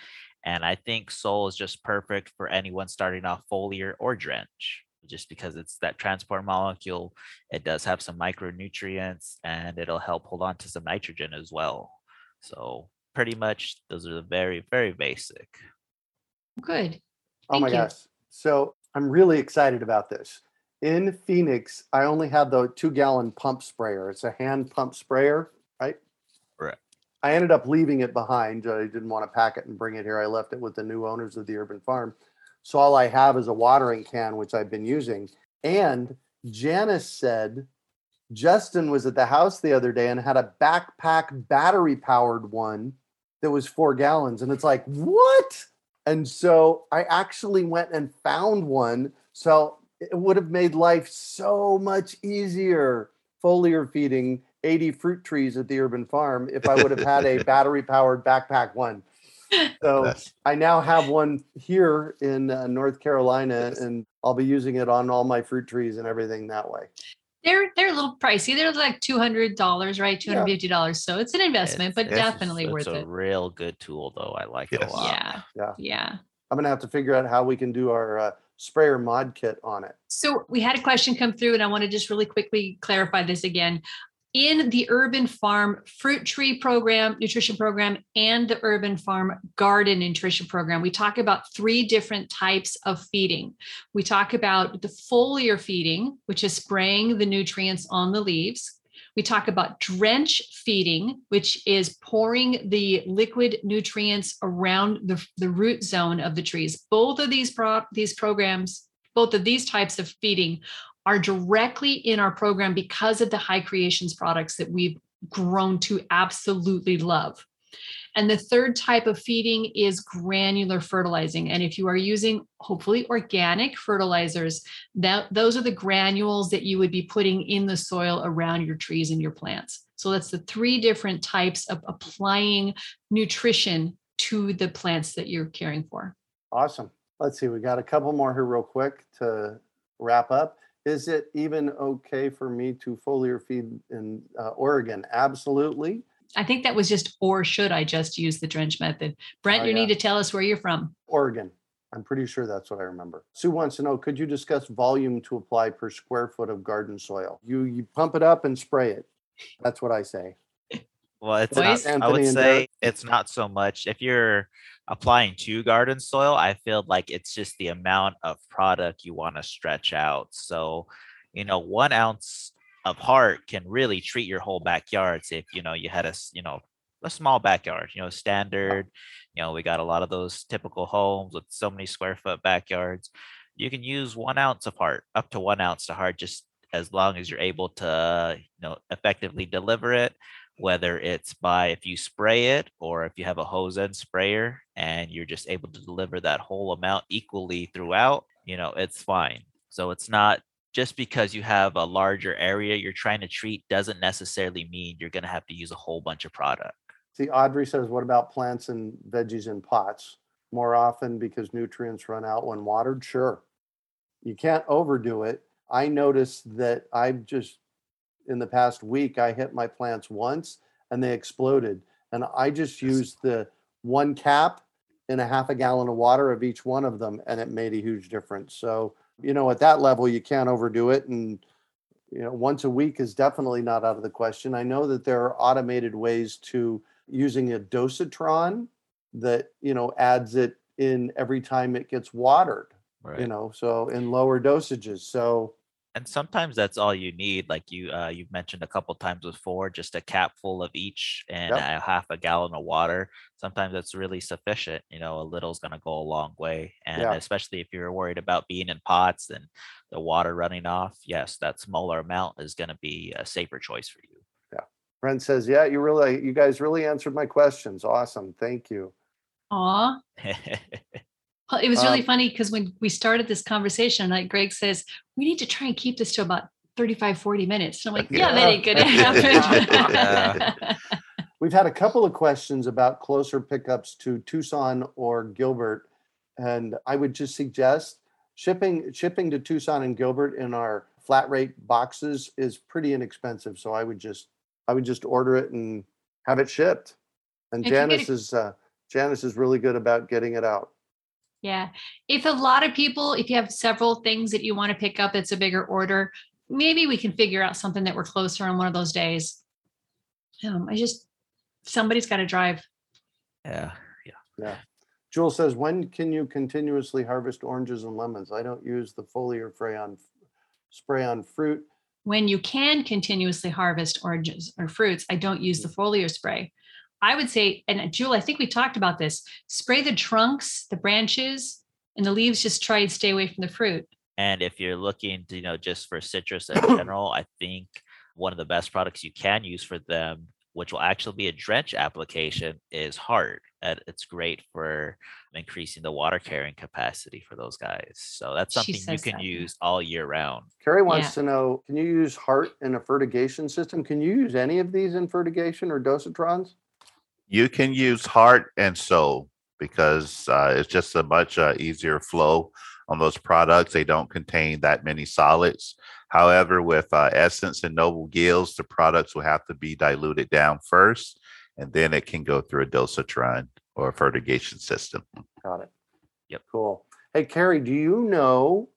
And I think soul is just perfect for anyone starting off foliar or drench, just because it's that transport molecule. It does have some micronutrients and it'll help hold on to some nitrogen as well. So pretty much those are the very, very basic. Good. Oh my you. gosh. So I'm really excited about this. In Phoenix, I only had the two gallon pump sprayer. It's a hand pump sprayer, right? Right. I ended up leaving it behind. I didn't want to pack it and bring it here. I left it with the new owners of the urban farm. So all I have is a watering can, which I've been using. And Janice said Justin was at the house the other day and had a backpack battery powered one that was four gallons. And it's like, what? And so I actually went and found one. So it would have made life so much easier foliar feeding 80 fruit trees at the urban farm if I would have had a battery powered backpack one. So That's- I now have one here in uh, North Carolina and I'll be using it on all my fruit trees and everything that way. They're they're a little pricey. They're like two hundred dollars, right? Two Yeah. hundred fifty dollars. So it's an investment, but It's- it's- definitely it's worth a it. real good tool, though. I like it a lot. Yeah. Yeah. Yeah. I'm going to have to figure out how we can do our uh, sprayer mod kit on it. So we had a question come through, and I want to just really quickly clarify this again. In the Urban Farm Fruit Tree Program, Nutrition Program, and the Urban Farm Garden Nutrition Program, we talk about three different types of feeding. We talk about the foliar feeding, which is spraying the nutrients on the leaves. We talk about drench feeding, which is pouring the liquid nutrients around the, the root zone of the trees. Both of these pro- these programs, both of these types of feeding are directly in our program because of the HyKreations products that we've grown to absolutely love. And the third type of feeding is granular fertilizing. And if you are using hopefully organic fertilizers, that those are the granules that you would be putting in the soil around your trees and your plants. So that's the three different types of applying nutrition to the plants that you're caring for. Awesome. Let's see. We got a couple more here, real quick, to wrap up. Is it even okay for me to foliar feed in uh, Oregon? Absolutely. I think that was just, or should I just use the drench method? Brent, Oh, you yeah. need to tell us where you're from. Oregon. I'm pretty sure that's what I remember. Sue wants to know could you discuss volume to apply per square foot of garden soil? You you pump it up and spray it. That's what I say. Well, it's Boys? not, I Anthony would say Derek? it's not so much if you're applying to garden soil. I feel like it's just the amount of product you want to stretch out. So, you know, one ounce of heart can really treat your whole backyard. If you know you had a you know a small backyard, you know, standard. You know, we got a lot of those typical homes with so many square foot backyards. You can use one ounce of heart, up to one ounce of heart, just as long as you're able to, you know, effectively deliver it whether it's by if you spray it or if you have a hose end sprayer and you're just able to deliver that whole amount equally throughout, you know, it's fine. So it's not just because you have a larger area you're trying to treat doesn't necessarily mean you're going to have to use a whole bunch of product. See, Audrey says, what about plants and veggies in pots? More often because nutrients run out when watered? Sure. You can't overdo it. I noticed that I've just, in the past week, I hit my plants once and they exploded. And I just used the one cap in a half a gallon of water of each one of them and it made a huge difference. So, you know, at that level, you can't overdo it. And, you know, once a week is definitely not out of the question. I know that there are automated ways to using a dosatron that you know adds it in every time it gets watered Right. you know so in lower dosages so and sometimes that's all you need like you uh, you've mentioned a couple times before just a cap full of each and Yep. a half a gallon of water sometimes that's really sufficient you know a little's going to go a long way and Yeah. especially if you're worried about being in pots and the water running off yes that smaller amount is going to be a safer choice for you yeah brent says yeah you really you guys really answered my questions awesome thank you Aw. Well, it was really Um, funny because when we started this conversation, like Greg says, we need to try and keep this to about 35, 40 minutes. And I'm like, yeah, that ain't gonna happen. We've had a couple of questions about closer pickups to Tucson or Gilbert. And I would just suggest shipping shipping to Tucson and Gilbert in our flat rate boxes is pretty inexpensive. So I would just I would just order it and have it shipped. And If you get Janice it- is uh, Janice is really good about getting it out. Yeah. If a lot of people, if you have several things that you want to pick up, it's a bigger order, maybe we can figure out something that we're closer on one of those days. Um, I just, somebody's got to drive. Yeah. Yeah. Yeah. Jewel says, when can you continuously harvest oranges and lemons? I don't use the foliar spray on spray on fruit. When you can continuously harvest oranges or fruits, I don't use the foliar spray. I would say, and Jewel, I think we talked about this, spray the trunks, the branches, and the leaves, just try and stay away from the fruit. And if you're looking to, you know, just for citrus in general, I think one of the best products you can use for them, which will actually be a drench application, is Heart. And it's great for increasing the water carrying capacity for those guys. So that's something you can that, use all year round. Carrie wants Yeah. to know, can you use heart in a fertigation system? Can you use any of these in fertigation or dosatrons? You can use heart and soul because uh, it's just a much uh, easier flow on those products. They don't contain that many solids. However, with uh, Essence and Noble Gills, the products will have to be diluted down first, and then it can go through a dosatron or a fertigation system. Got it. Yep. Cool. Hey, Carrie, do you know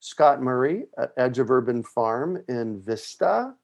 Scott Murray at Edge of Urban Farm in Vista?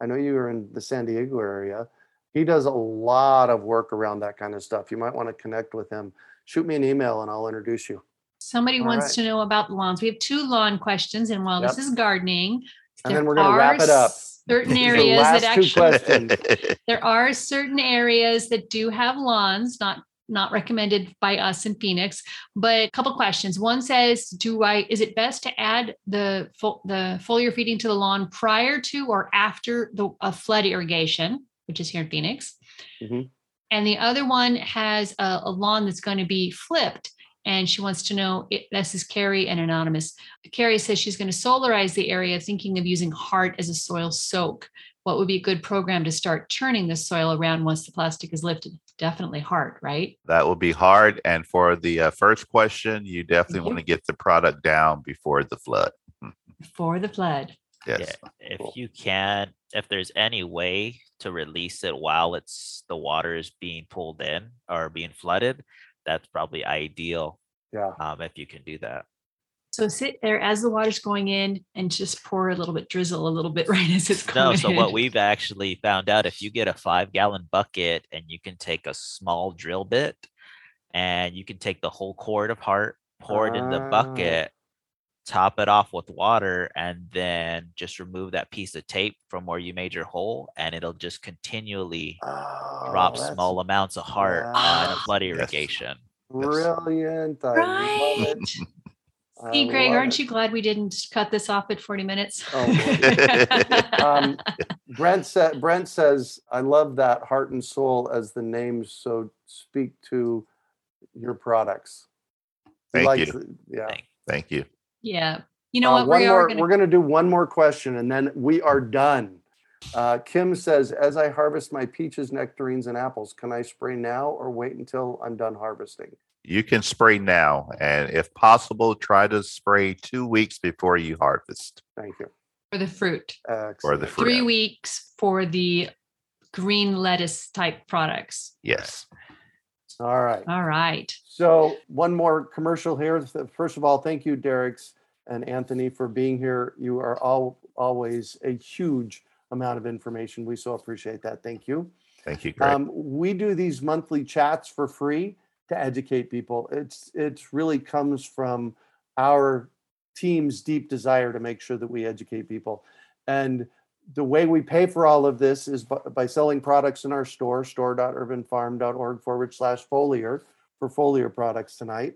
I know you are in the San Diego area. He does a lot of work around that kind of stuff. You might want to connect with him. Shoot me an email and I'll introduce you. Somebody All wants right. to know about lawns. We have two lawn questions, and while this is gardening, And there then we're gonna wrap it up. Certain areas that actually there are certain areas that do have lawns, not not recommended by us in Phoenix. But a couple questions. One says, "Do I? Is it best to add the fo- the foliar feeding to the lawn prior to or after the a flood irrigation, which is here in Phoenix?" Mhm. And the other one has a, a lawn that's going to be flipped. And she wants to know, it, this is Carrie and Anonymous. Carrie says she's going to solarize the area, thinking of using heart as a soil soak. What would be a good program to start turning the soil around once the plastic is lifted? Definitely heart, right? that will be hard. And for the uh, first question, you definitely Mhm. want to get the product down before the flood. Before the flood. Yes. Yeah, if Cool. you can, if there's any way to release it while it's the water is being pulled in or being flooded, that's probably ideal. Yeah. Um, if you can do that. So sit there as the water's going in and just pour a little bit, drizzle a little bit right as it's No, going so what we've actually found out if you get a five gallon bucket and you can take a small drill bit and you can take the whole cord of heart, pour it in the Ah. bucket, top it off with water, and then just remove that piece of tape from where you made your hole, and it'll just continually drop Oh, that's small amounts of heart on a flood irrigation. Brilliant. I love Right. it. See, Greg, aren't it. you glad we didn't cut this off at 40 minutes? Oh, Um, Brent said, Brent says, I love that heart and soul as the names so speak to your products. He Thank likes you. the- Yeah. Thank- Thank you. Yeah. You know Uh, what? one We more, are going we're going to do one more question and then we are done. Uh, Kim says, as I harvest my peaches, nectarines, and apples, can I spray now or wait until I'm done harvesting? You can spray now, and if possible, try to spray two weeks before you harvest Thank you. For the fruit, or Excellent. the fruit. three weeks for the green lettuce type products. Yes. All right. All right. So one more commercial here. First of all, thank you, Derek's and Anthony, for being here. You are all always a huge amount of information. We so appreciate that. Thank you. Thank you, Greg. Um, we do these monthly chats for free to educate people. It's it's really comes from our team's deep desire to make sure that we educate people. And the way we pay for all of this is by, by selling products in our store, store.urbanfarm.org forward slash foliar for foliar products tonight.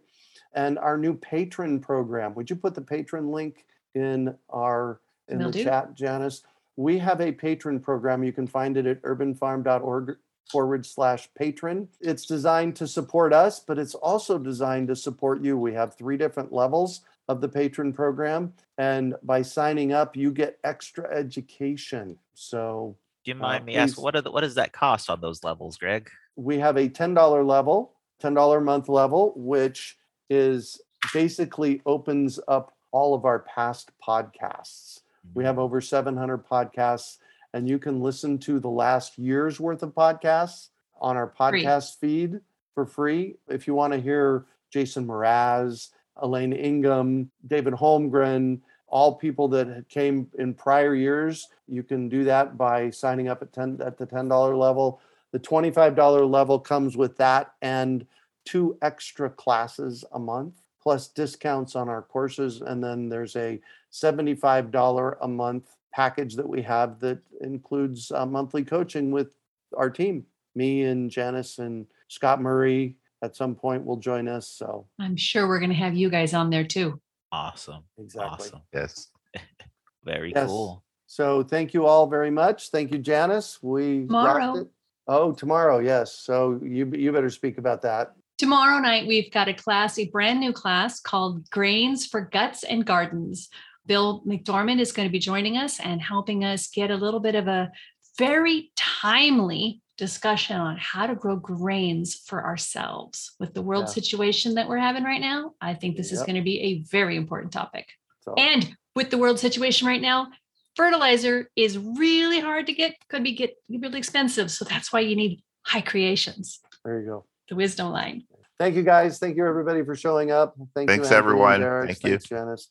And our new patron program. Would you put the patron link in our in Will the do. chat, Janice? We have a patron program. You can find it at urbanfarm.org forward slash patron. It's designed to support us, but it's also designed to support you. We have three different levels of the patron program. And by signing up, you get extra education. So Do you Uh, mind me asking what are the, what does that cost on those levels, Greg? we have a $10 level, $10 a month level, which is basically opens up all of our past podcasts. We have over 700 podcasts, and you can listen to the last year's worth of podcasts on our Free. podcast feed for free. If you want to hear Jason Mraz, Elaine Ingham, David Holmgren, all people that came in prior years, you can do that by signing up at 10 at the $10 level. The $25 level comes with that and two extra classes a month plus discounts on our courses and then there's a $75 a month package that we have that includes uh, monthly coaching with our team. Me and Janice and Scott Murray at some point will join us. So I'm sure we're going to have you guys on there too. Awesome. exactly. Awesome. Yes. Very Yes. cool. So thank you all very much. Thank you, Janice. We Tomorrow. Oh, tomorrow, yes. So you you better speak about that. Tomorrow night, we've got a class, a brand new class called Grains for Guts and Gardens. Bill McDorman is going to be joining us and helping us get a little bit of a very timely discussion on how to grow grains for ourselves with the world Yeah. situation that we're having right now. I think this is going to be a very important topic. So And with the world situation right now, fertilizer is really hard to get, could be get really expensive. So that's why you need HyKreations, there you go. the wisdom line. Thank you guys. Thank you everybody for showing up. Thank Thanks, you, Anthony everyone. Derek. Thank you. Janice.